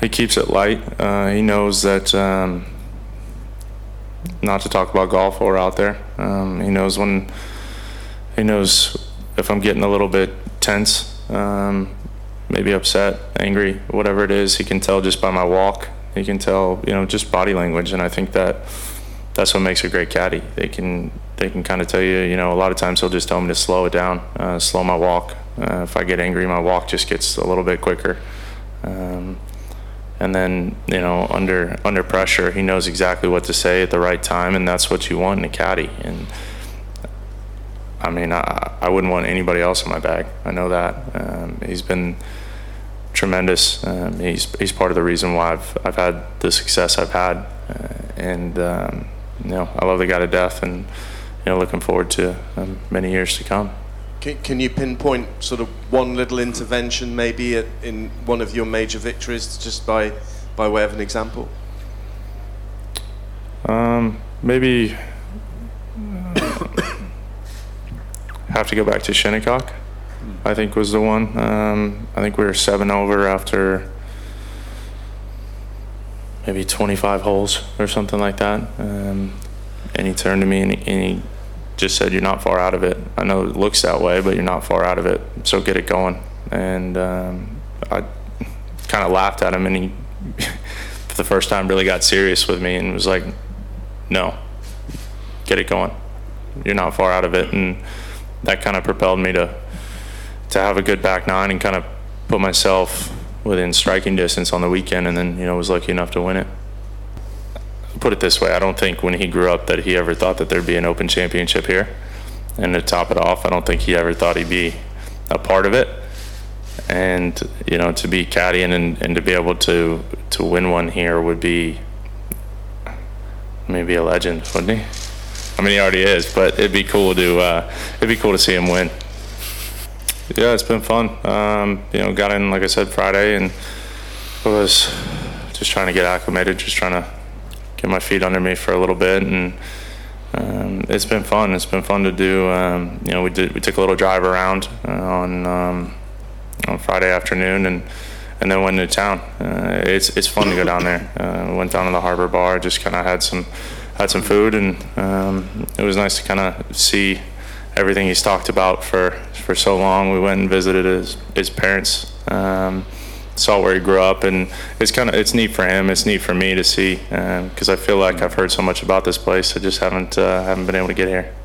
he keeps it light. Uh, he knows that um, not to talk about golf or out there. Um, he knows when he knows if I'm getting a little bit tense, um, maybe upset, angry, whatever it is. He can tell just by my walk. He can tell, you know, just body language, and I think that that's what makes a great caddy. They can they can kind of tell you, you know, a lot of times he'll just tell me to slow it down, uh, slow my walk. Uh, if I get angry, my walk just gets a little bit quicker. Um, and then you know under under pressure he knows exactly what to say at the right time and that's what you want in a caddy. And I mean I, I wouldn't want anybody else in my bag. I know that. Um, he's been tremendous. Um, he's he's part of the reason why I've I've had the success I've had. Uh, and um, you know I love the guy to death and you know looking forward to um, many years to come Can, can you pinpoint sort of one little intervention maybe at, in one of your major victories, just by by way of an example? Um, maybe have to go back to Shinnecock. I think was the one. Um, I think we were seven over after maybe 25 holes or something like that. Um, and he turned to me and he, and he just said, "You're not far out of it. I know it looks that way, but you're not far out of it. So get it going." And um, I kind of laughed at him, and he, for the first time, really got serious with me and was like, "No, get it going. You're not far out of it." And that kind of propelled me to to have a good back nine and kind of put myself within striking distance on the weekend, and then you know was lucky enough to win it put it this way I don't think when he grew up that he ever thought that there'd be an open championship here. And to top it off, I don't think he ever thought he'd be a part of it. And, you know, to be caddying and, and to be able to, to win one here would be maybe a legend, wouldn't he? I mean, he already is, but it'd be cool to, uh, it'd be cool to see him win. Yeah, it's been fun. Um, you know, got in, like I said, Friday and was just trying to get acclimated, just trying to get my feet under me for a little bit, and um, it's been fun. It's been fun to do. Um, you know, we did we took a little drive around uh, on um, on Friday afternoon, and and then went into town. Uh, it's it's fun to go down there. Uh, went down to the Harbor Bar, just kind of had some had some food, and um, it was nice to kind of see everything he's talked about for for so long. We went and visited his his parents. Um, saw where he grew up, and it's kind of it's neat for him. It's neat for me to see because I feel like I've heard so much about this place. I just haven't uh, haven't been able to get here.